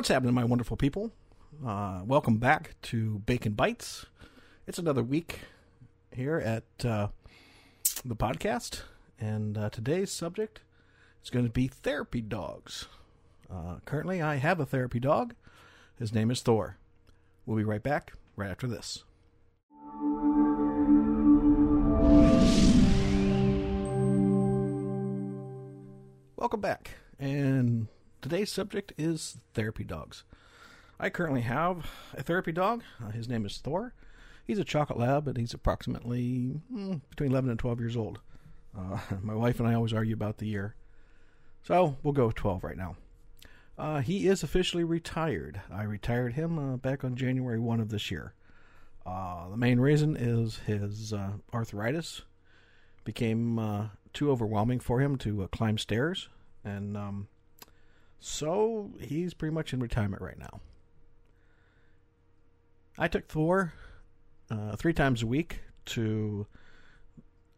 What's happening, my wonderful people? Uh, welcome back to Bacon Bites. It's another week here at uh, the podcast, and uh, today's subject is going to be therapy dogs. Uh, currently, I have a therapy dog. His name is Thor. We'll be right back right after this. Welcome back, and today's subject is therapy dogs. I currently have a therapy dog. Uh, his name is Thor. He's a chocolate lab, and he's approximately mm, between 11 and 12 years old. Uh, my wife and I always argue about the year. So we'll go with 12 right now. Uh, he is officially retired. I retired him uh, back on January 1 of this year. Uh, the main reason is his uh, arthritis became too overwhelming for him to climb stairs, and um, so he's pretty much in retirement right now. I took Thor uh, three times a week to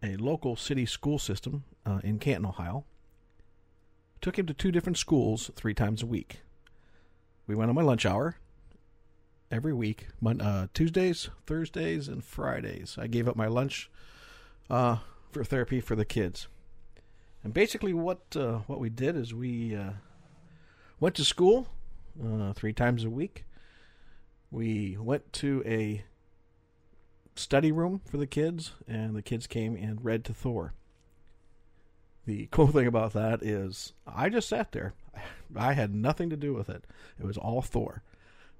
a local city school system uh, in Canton, Ohio. Took him to two different schools three times a week. We went on my lunch hour every week, uh, Tuesdays, Thursdays, and Fridays. I gave up my lunch uh, for therapy for the kids. And basically, what uh, what we did is we uh, went to school uh, three times a week. We went to a study room for the kids, and the kids came and read to Thor. The cool thing about that is, I just sat there. I had nothing to do with it. It was all Thor.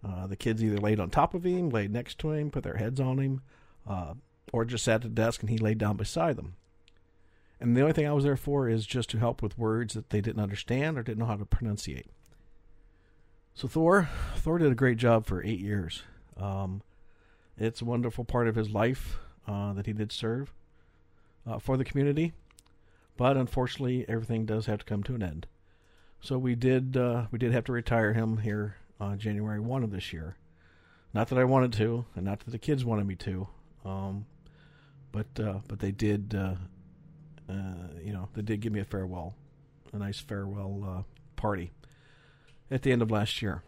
Uh, the kids either laid on top of him, laid next to him, put their heads on him, uh, or just sat at the desk and he laid down beside them. And the only thing I was there for is just to help with words that they didn't understand or didn't know how to pronunciate. So Thor, Thor did a great job for eight years. Um, it's a wonderful part of his life uh, that he did serve uh, for the community, but unfortunately, everything does have to come to an end. So we did uh, we did have to retire him here on January one of this year. Not that I wanted to, and not that the kids wanted me to, um, but uh, but they did uh, uh, you know, they did give me a farewell, a nice farewell uh, party at the end of last year.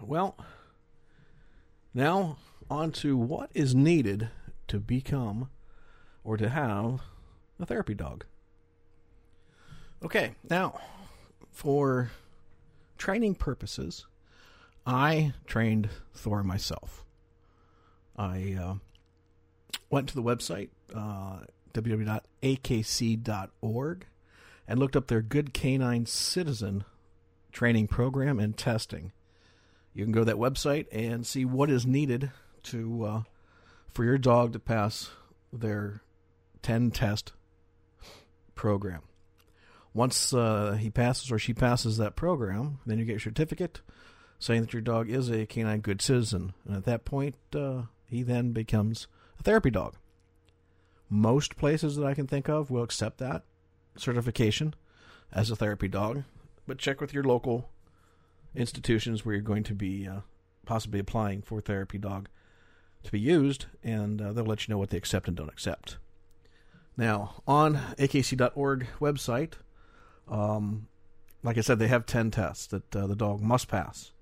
Well, now on to what is needed to become or to have a therapy dog. Okay, now for training purposes, I trained Thor myself. I uh, went to the website, uh, www.akc.org and looked up their Good Canine Citizen training program and testing. You can go to that website and see what is needed to uh, for your dog to pass their 10 test program. Once uh, he passes or she passes that program, then you get your certificate saying that your dog is a canine good citizen. And at that point, uh, he then becomes a therapy dog. Most places that I can think of will accept that certification as a therapy dog, but check with your local institutions where you're going to be uh, possibly applying for therapy dog to be used, and uh, they'll let you know what they accept and don't accept. Now, on akc.org website, um, like I said, they have 10 tests that uh, the dog must pass.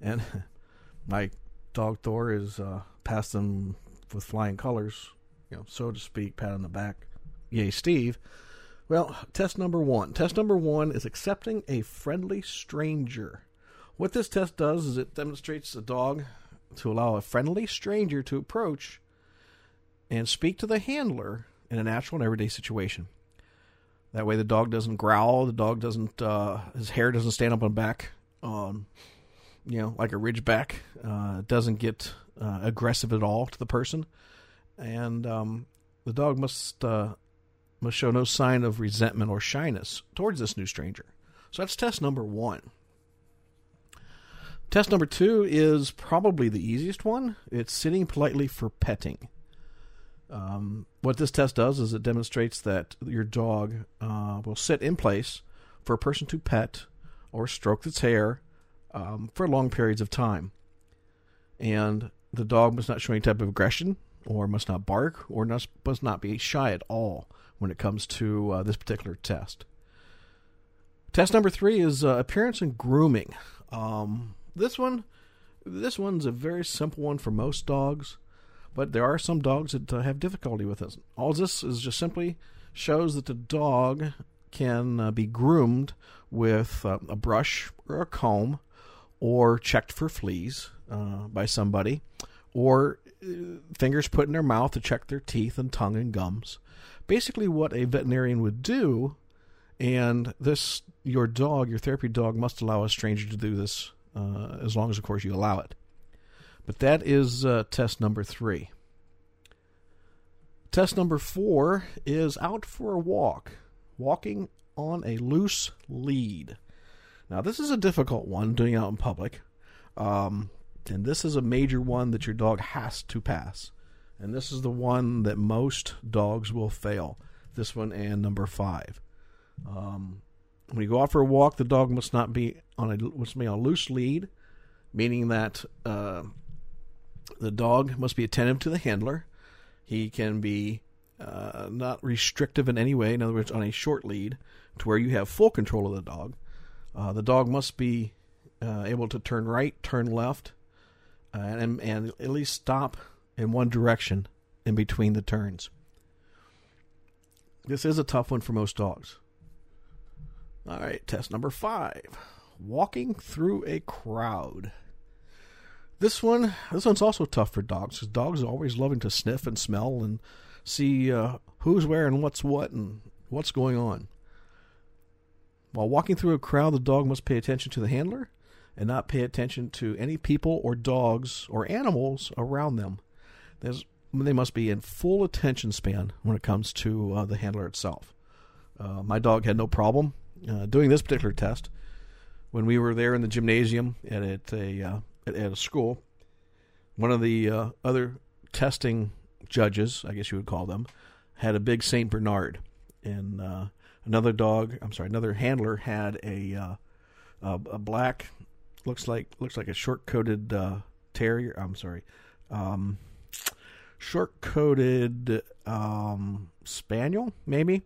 And my dog Thor is uh, passed them with flying colors you know, so to speak, pat on the back. Yay, Steve. Well, test number one. Test number one is accepting a friendly stranger. What this test does is it demonstrates the dog to allow a friendly stranger to approach and speak to the handler in a natural and everyday situation. That way, the dog doesn't growl. The dog doesn't. Uh, his hair doesn't stand up on back, um, you know, like a ridgeback. Uh, doesn't get uh, aggressive at all to the person and um, the dog must uh, must show no sign of resentment or shyness towards this new stranger. So that's test number one. Test number two is probably the easiest one. It's sitting politely for petting. Um, what this test does is it demonstrates that your dog uh, will sit in place for a person to pet or stroke its hair um, for long periods of time. And the dog must not show any type of aggression or must not bark or must must not be shy at all when it comes to uh, this particular test. Test number three is uh, appearance and grooming. Um, this one, this one's a very simple one for most dogs, but there are some dogs that uh, have difficulty with this. All this is just simply shows that the dog can uh, be groomed with uh, a brush or a comb, or checked for fleas uh, by somebody, or fingers put in their mouth to check their teeth and tongue and gums. Basically, what a veterinarian would do, and this your dog, your therapy dog, must allow a stranger to do this uh, as long as, of course, you allow it. But that is uh, test number three. Test number four is out for a walk, walking on a loose lead. Now, this is a difficult one doing out in public. Um, and this is a major one that your dog has to pass. And this is the one that most dogs will fail. This one and number five. Um, when you go out for a walk, the dog must not be on a must be on a loose lead, meaning that uh, the dog must be attentive to the handler. He can be uh, not restrictive in any way. In other words, on a short lead, to where you have full control of the dog. Uh, the dog must be uh, able to turn right, turn left, uh, and, and at least stop in one direction in between the turns. This is a tough one for most dogs. All right, test number five walking through a crowd. This one, this one's also tough for dogs because dogs are always loving to sniff and smell and see uh, who's wearing what's what and what's going on. While walking through a crowd, the dog must pay attention to the handler and not pay attention to any people or dogs or animals around them. There's, they must be in full attention span when it comes to uh, the handler itself. Uh, my dog had no problem uh, doing this particular test when we were there in the gymnasium at, at a uh, at, at, a school. One of the uh, other testing judges, I guess you would call them, had a big Saint Bernard, and uh, another dog. I'm sorry, another handler had a a, a, black, looks like looks like a short coated uh, terrier. I'm sorry, um, short coated um, spaniel, maybe.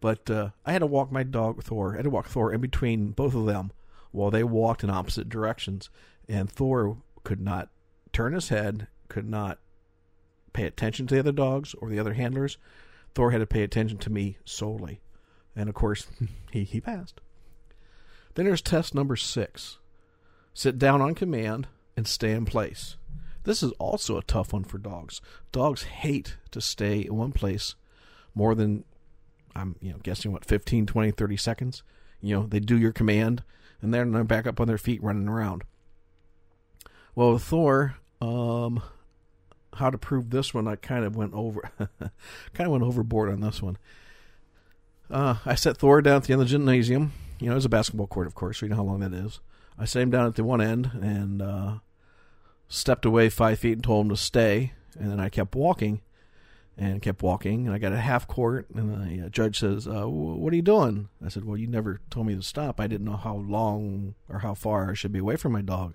But uh, I had to walk my dog Thor. I had to walk Thor in between both of them while they walked in opposite directions, and Thor could not turn his head, could not pay attention to the other dogs or the other handlers. Thor had to pay attention to me solely. And of course, he, he passed. Then there's test number six sit down on command and stay in place. This is also a tough one for dogs. Dogs hate to stay in one place more than, I'm you know guessing what, 15, 20, 30 seconds. You know, they do your command and then they're back up on their feet running around. Well, with Thor, um, how to prove this one, I kind of went over, kind of went overboard on this one. Uh, I set Thor down at the end of the gymnasium. You know, it's a basketball court, of course, so you know how long that is. I sat him down at the one end and uh, stepped away five feet and told him to stay. And then I kept walking and kept walking. And I got a half court, and the uh, judge says, uh, "What are you doing?" I said, "Well, you never told me to stop. I didn't know how long or how far I should be away from my dog."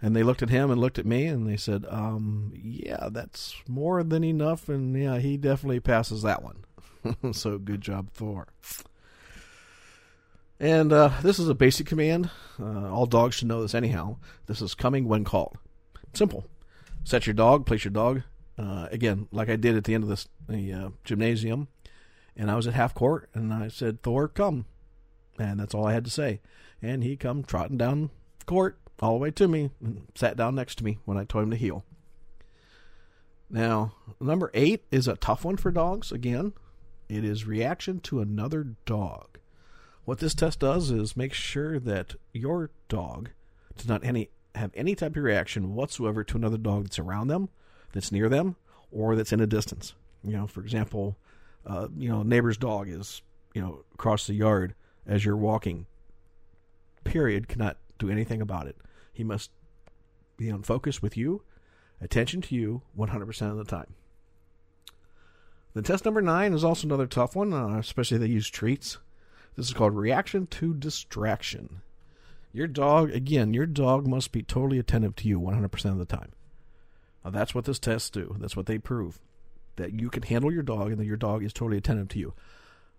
And they looked at him and looked at me, and they said, um, "Yeah, that's more than enough." And yeah, he definitely passes that one. so good job, Thor. And uh, this is a basic command. Uh, all dogs should know this anyhow. This is coming when called. Simple. Set your dog, place your dog. Uh, again, like I did at the end of this the uh, gymnasium, and I was at half court, and I said, "Thor, come," and that's all I had to say. And he come trotting down court all the way to me and sat down next to me when I told him to heel. Now, number eight is a tough one for dogs. Again, it is reaction to another dog. What this test does is make sure that your dog does not any have any type of reaction whatsoever to another dog that's around them, that's near them, or that's in a distance. You know, for example, uh, you know, neighbor's dog is you know across the yard as you're walking. Period. Cannot do anything about it. He must be on focus with you, attention to you, 100% of the time. The test number nine is also another tough one, uh, especially they use treats. This is called reaction to distraction. Your dog, again, your dog must be totally attentive to you 100% of the time. Now, that's what this tests do. That's what they prove. That you can handle your dog and that your dog is totally attentive to you.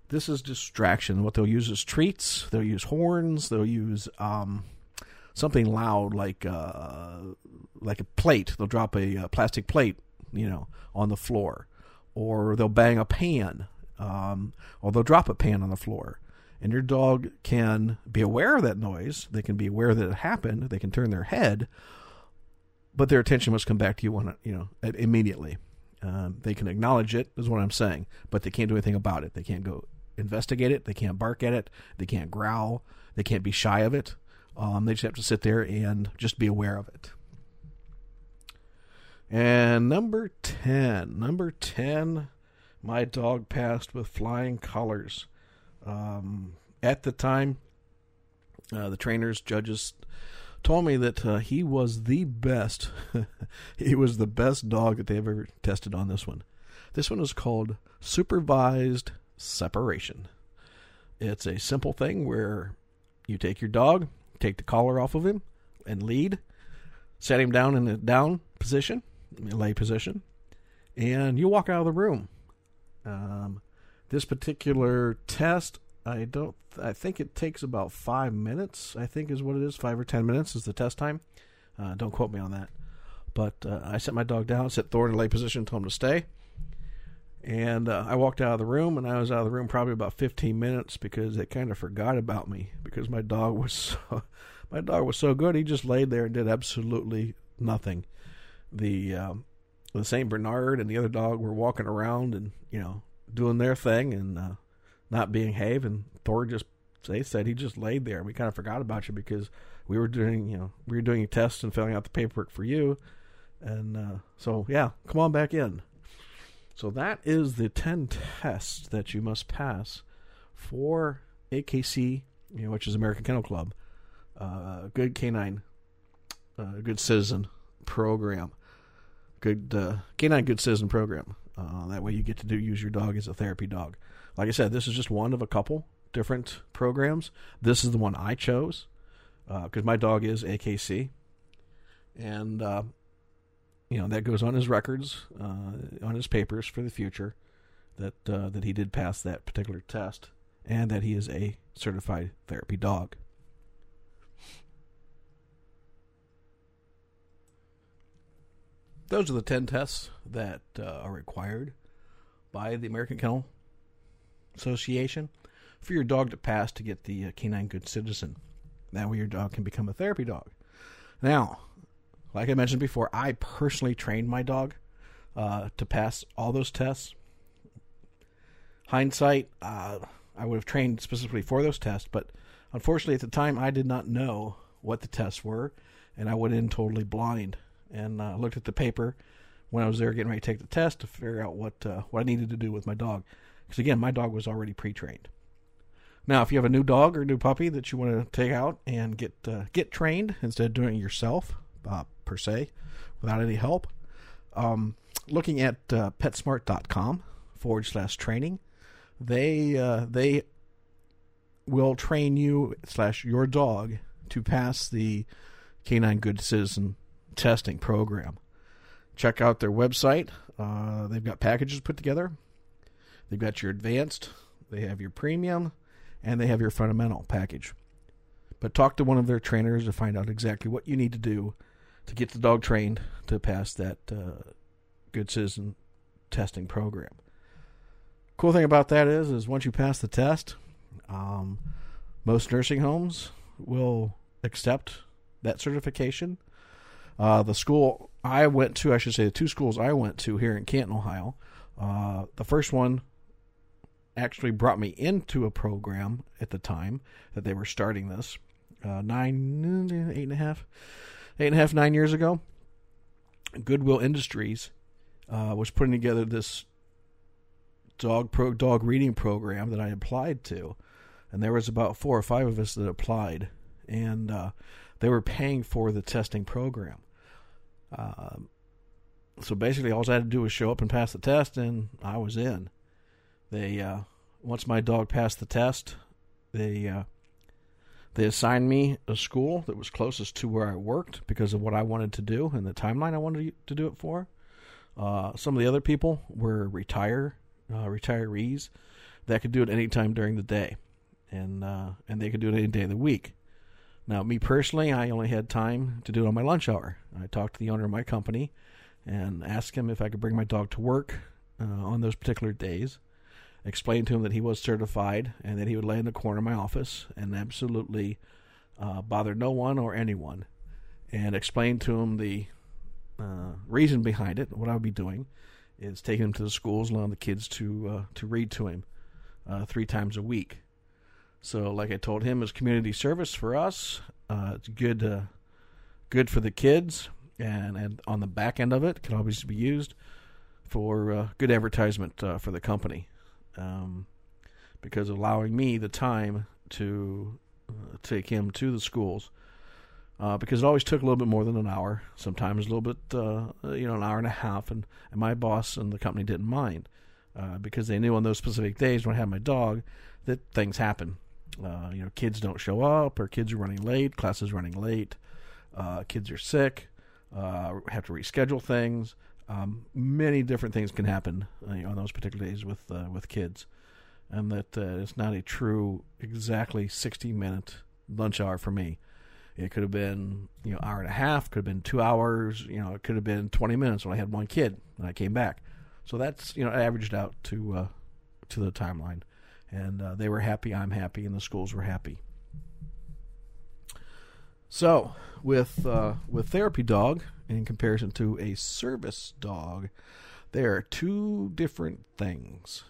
this is distraction. What they'll use is treats. They'll use horns. They'll use um, something loud like uh, like a plate. They'll drop a, a, plastic plate, you know, on the floor, or they'll bang a pan, um, or they'll drop a pan on the floor. And your dog can be aware of that noise. They can be aware that it happened. They can turn their head, but their attention must come back to you on you know immediately. Um, they can acknowledge it, is what I'm saying, but they can't do anything about it. They can't go investigate it. They can't bark at it. They can't growl. They can't be shy of it. Um, they just have to sit there and just be aware of it. And number 10. Number 10, my dog passed with flying colors. Um, at the time, uh, the trainers, judges told me that uh, he was the best. he was the best dog that they ever tested on this one. This one is called supervised separation. It's a simple thing where you take your dog, take the collar off of him, and lead, set him down in a down position, lay position, and you walk out of the room. Um, this particular test, I don't, I think it takes about five minutes. I think is what it is. Five or ten minutes is the test time. Uh, don't quote me on that. But uh, I set my dog down, set Thor in a lay position, told him to stay. And uh, I walked out of the room, and I was out of the room probably about 15 minutes because they kind of forgot about me because my dog was so, my dog was so good. He just laid there and did absolutely nothing. The um, the Saint Bernard and the other dog were walking around and you know doing their thing and uh, not being have. And Thor just they said he just laid there. We kind of forgot about you because we were doing you know we were doing tests and filling out the paperwork for you. And uh, so yeah, come on back in. So that is the 10 tests that you must pass for AKC, you know, which is American Kennel Club, uh, good canine, uh, good citizen program, good uh, canine good citizen program. Uh, that way you get to do use your dog as a therapy dog. Like I said, this is just one of a couple different programs. This is the one I chose because uh, my dog is AKC, and uh, you know that goes on his records, uh, on his papers for the future, that uh, that he did pass that particular test, and that he is a certified therapy dog. Those are the ten tests that uh, are required by the American Kennel Association for your dog to pass to get the uh, Canine Good Citizen. That way, your dog can become a therapy dog. Now, like I mentioned before, I personally trained my dog uh, to pass all those tests. Hindsight, uh, I would have trained specifically for those tests, but unfortunately at the time I did not know what the tests were, and I went in totally blind and uh, looked at the paper when I was there getting ready to take the test to figure out what uh, what I needed to do with my dog. Because again, my dog was already pre-trained. Now, if you have a new dog or new puppy that you want to take out and get uh, get trained instead of doing it yourself, uh, per se without any help. Um, looking at uh, PetSmart.com forward slash training, they uh, they will train you slash your dog to pass the Canine Good Citizen testing program. Check out their website. Uh, they've got packages put together. They've got your advanced, they have your premium, and they have your fundamental package. But talk to one of their trainers to find out exactly what you need to do to get the dog trained to pass that uh, good citizen testing program. Cool thing about that is, is once you pass the test, um, most nursing homes will accept that certification. Uh, the school I went to, I should say, the two schools I went to here in Canton, Ohio. Uh, the first one actually brought me into a program at the time that they were starting this. Uh, nine, eight and a half, eight and a half, nine years ago, Goodwill Industries uh, was putting together this dog pro dog reading program that I applied to, and there was about four or five of us that applied, and uh, they were paying for the testing program. Uh, so basically, all I had to do was show up and pass the test, and I was in. They uh, once my dog passed the test, they uh, they assigned me a school that was closest to where I worked because of what I wanted to do and the timeline I wanted to do it for. Uh, some of the other people were retire uh, retirees that could do it any time during the day, and uh, and they could do it any day of the week. Now, me personally, I only had time to do it on my lunch hour. I talked to the owner of my company and asked him if I could bring my dog to work uh, on those particular days. Explained to him that he was certified and that he would lay in the corner of my office and absolutely uh, bother no one or anyone. And explained to him the uh, reason behind it, what I would be doing, is taking him to the schools, and allowing the kids to uh, to read to him uh, three times a week. So, like I told him, it's community service for us. Uh, it's good, uh, good for the kids, and and on the back end of it, can always be used for uh, good advertisement uh, for the company, um, because allowing me the time to uh, take him to the schools. Uh, because it always took a little bit more than an hour, sometimes a little bit, you know, an hour and a half, and, and my boss and the company didn't mind because they knew on those specific days when I had my dog that things happen. Uh, you know, kids don't show up, or kids are running late, classes running late, uh, kids are sick, uh, have to reschedule things. Um, many different things can happen uh, on those particular days with uh, with kids, and that uh, it's not a true exactly sixty minute lunch hour for me. It could have been you know hour and a half, could have been two hours, you know, it could have been twenty minutes when I had one kid and I came back. So that's you know averaged out to to the timeline, and uh, they were happy. I'm happy, and the schools were happy. So with uh, with therapy dog in comparison to a service dog, they are two different things.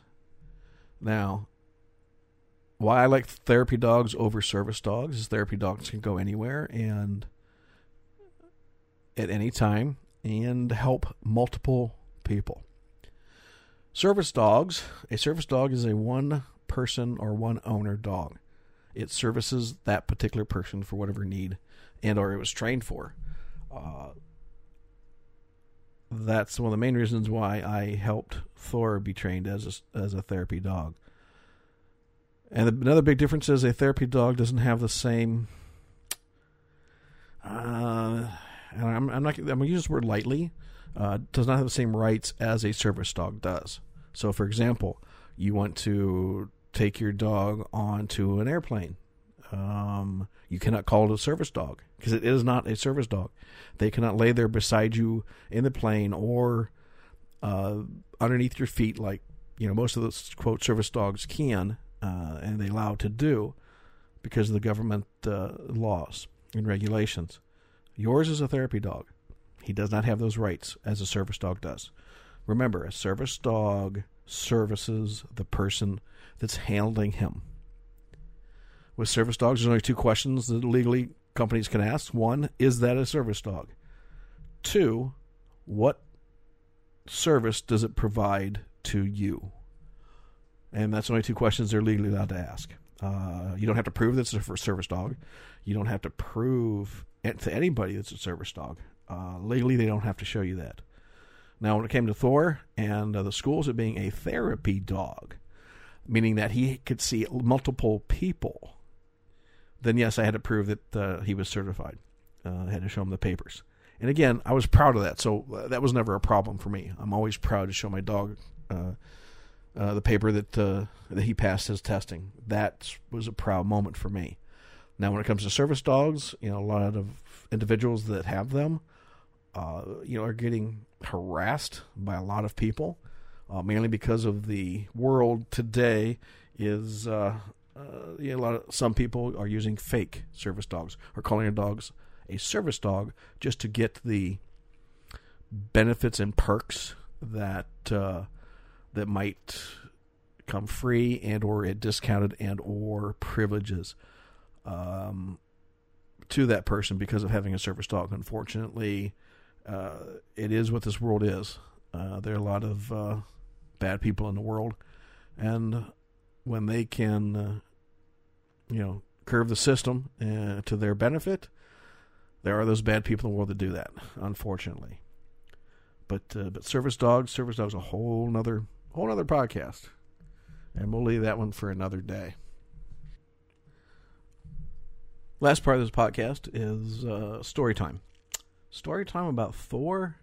Now, why I like therapy dogs over service dogs is therapy dogs can go anywhere and at any time and help multiple people. Service dogs, a service dog is a one person or one owner dog. It services that particular person for whatever need and or it was trained for. Uh, that's one of the main reasons why I helped Thor be trained as a, as a therapy dog. And another big difference is a therapy dog doesn't have the same. Uh, and I'm, I'm not. I'm gonna use this word lightly uh, does not have the same rights as a service dog does. So, for example, you want to take your dog onto an airplane. Um, you cannot call it a service dog because it is not a service dog. They cannot lay there beside you in the plane or uh, underneath your feet like you know most of those quote service dogs can, uh, and they allow to do because of the government uh, laws and regulations. Yours is a therapy dog. He does not have those rights as a service dog does. Remember, a service dog services the person that's handling him. With service dogs, there's only two questions that legally companies can ask. One, is that a service dog? Two, what service does it provide to you? And that's only two questions they're legally allowed to ask. Uh, you don't have to prove that it's a service dog. You don't have to prove to anybody it's a service dog. Uh, legally, they don't have to show you that. Now, when it came to Thor and uh, the schools, it being a therapy dog, meaning that he could see multiple people, then yes, I had to prove that uh, he was certified. Uh, I had to show him the papers. And again, I was proud of that, so uh, that was never a problem for me. I'm always proud to show my dog uh, the paper that that he passed his testing. That was a proud moment for me. Now, when it comes to service dogs, you know, a lot of individuals that have them uh, you know, are getting harassed by a lot of people, uh, mainly because of the world today is uh, uh, a lot of some people are using fake service dogs or calling their dogs a service dog just to get the benefits and perks that uh, that might come free and or at discounted and or privileges um, to that person because of having a service dog. Unfortunately, uh, it is what this world is. Uh, there are a lot of uh, bad people in the world, and when they can, uh, you know, curve the system uh, to their benefit, there are those bad people in the world that do that. Unfortunately, but uh, but service dogs, service dogs, a whole another whole another podcast, and we'll leave that one for another day. Last part of this podcast is story time story time about Thor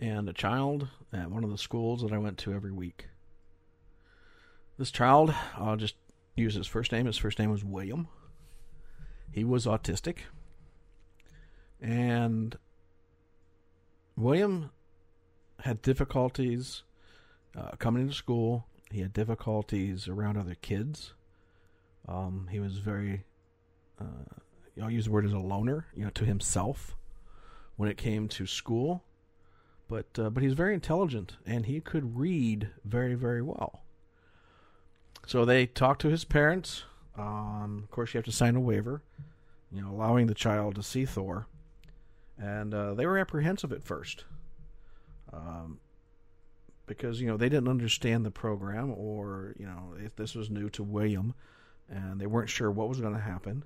and a child at one of the schools that I went to every week. This child, I'll just use his first name. His first name was William. He was autistic. And William had difficulties uh, coming to school. He had difficulties around other kids. Um, he was very, uh, I'll use the word as a loner, you know, to himself when it came to school. But uh, but he's very intelligent and he could read very very well. So they talked to his parents. Um, of course, you have to sign a waiver, you know, allowing the child to see Thor. And uh, they were apprehensive at first, um, because you know they didn't understand the program, or you know if this was new to William, and they weren't sure what was going to happen.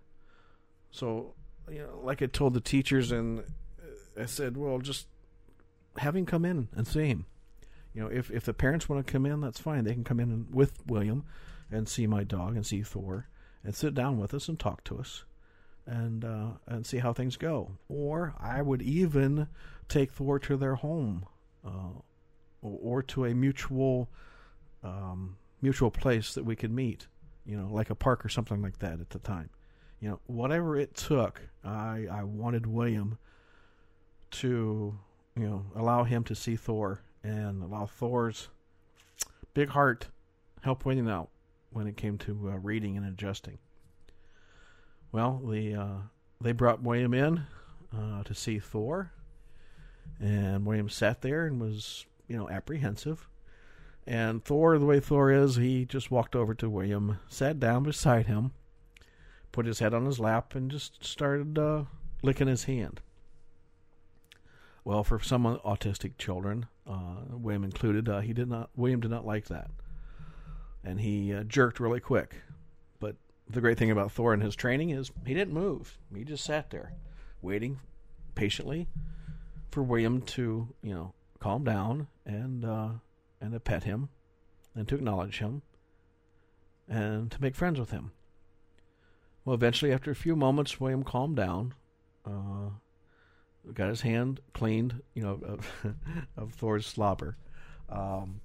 So, you know, like I told the teachers, and uh, I said, well, just have him come in and see him. You know, if if the parents want to come in, that's fine. They can come in with William and see my dog and see Thor and sit down with us and talk to us and uh, and see how things go. Or I would even take Thor to their home uh, or to a mutual um, mutual place that we could meet. You know, like a park or something like that at the time. You know, whatever it took, I I wanted William to you know allow him to see Thor and allow Thor's big heart help William out when it came to uh, reading and adjusting. Well, the uh, they brought William in uh, to see Thor, and William sat there and was you know apprehensive. And Thor, the way Thor is, he just walked over to William, sat down beside him, put his head on his lap, and just started uh, licking his hand. Well, for some autistic children, uh, William included, uh, he did not. William did not like that, and he uh, jerked really quick. But the great thing about Thor and his training is he didn't move. He just sat there, waiting patiently for William to, you know, calm down and uh, and to pet him, and to acknowledge him, and to make friends with him. Well, eventually, after a few moments, William calmed down. Uh, got his hand cleaned, you know, of, of Thor's slobber. Um,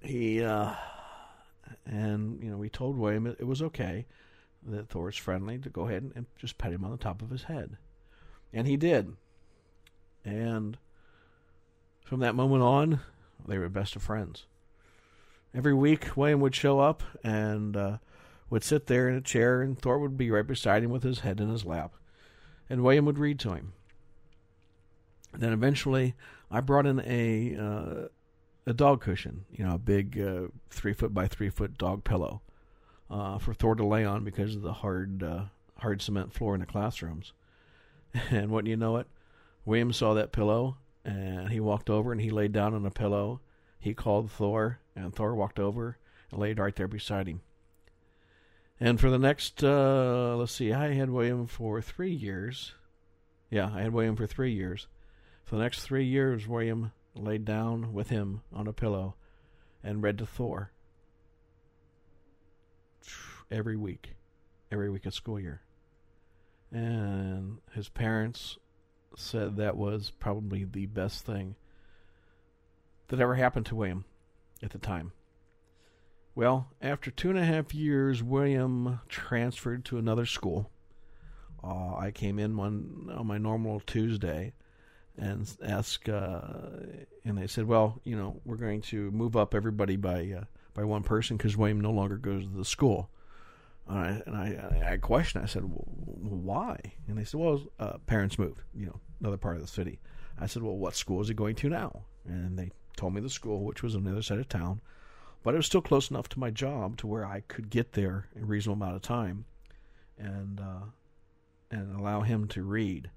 he uh, and you know we told William it, it, was okay that Thor's friendly to go ahead and, and just pet him on the top of his head, and he did. And from that moment on, they were best of friends. Every week, William would show up and uh, would sit there in a chair, and Thor would be right beside him with his head in his lap and William would read to him. then eventually, I brought in a uh, a dog cushion, you know, a big uh, three foot by three foot dog pillow uh, for Thor to lay on because of the hard uh, hard cement floor in the classrooms. And wouldn't you know it, William saw that pillow and he walked over and he laid down on the pillow. He called Thor, and Thor walked over and laid right there beside him. And for the next, uh, let's see, I had William for three years. Yeah, I had William for three years. For the next three years, William laid down with him on a pillow and read to Thor every week, every week of school year. And his parents said that was probably the best thing that ever happened to William at the time. Well, after two and a half years, William transferred to another school. Uh, I came in one on my normal Tuesday and asked, uh, and they said, "Well, you know, we're going to move up everybody by uh, by one person because William no longer goes to the school." And I, and I, I questioned. I said, well, "Why?" And they said, "Well, uh, parents moved, you know, another part of the city." I said, "Well, what school is he going to now?" And they told me the school, which was on the other side of town but it was still close enough to my job to where I could get there in a reasonable amount of time, and uh, and allow him to read.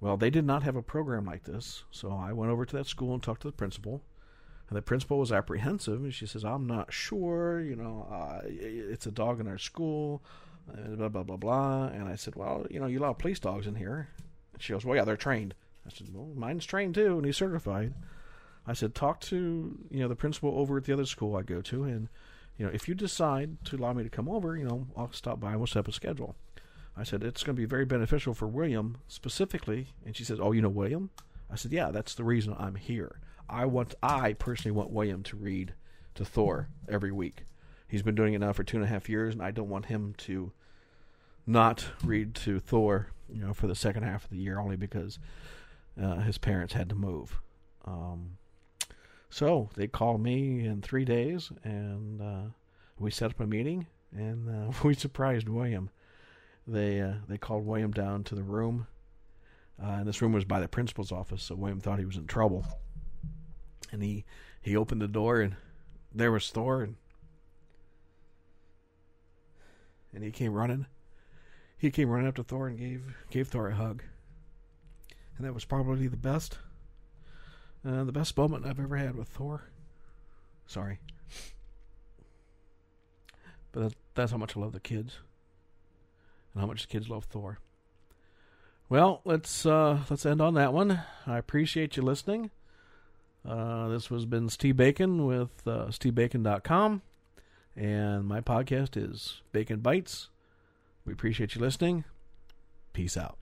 Well, they did not have a program like this, so I went over to that school and talked to the principal. And the principal was apprehensive, and she says, "I'm not sure. You know, uh, it's a dog in our school, blah blah blah blah." And I said, "Well, you know, you allow police dogs in here." And she goes, "Well, yeah, they're trained." I said, "Well, mine's trained too, and he's certified." I said, talk to you know the principal over at the other school I go to, and you know if you decide to allow me to come over, you know I'll stop by and we'll set up a schedule. I said it's going to be very beneficial for William specifically, and she said, "Oh, you know William?" I said, "Yeah, that's the reason I'm here. I want I personally want William to read to Thor every week, he's been doing it now for two and a half years, and I don't want him to not read to Thor, you know, for the second half of the year, only because uh, his parents had to move. Um, so they called me in three days, and uh, we set up a meeting, and uh, we surprised William. They uh, they called William down to the room, uh, and this room was by the principal's office, so William thought he was in trouble. And he he opened the door, and there was Thor, and and he came running. He came running up to Thor and gave gave Thor a hug. And that was probably the best uh, the best moment I've ever had with Thor. Sorry. But that, that's how much I love the kids. And how much the kids love Thor. Well, let's uh, let's end on that one. I appreciate you listening. Uh, this has been Steve Bacon with uh, SteveBacon.com. And my podcast is Bacon Bites. We appreciate you listening. Peace out.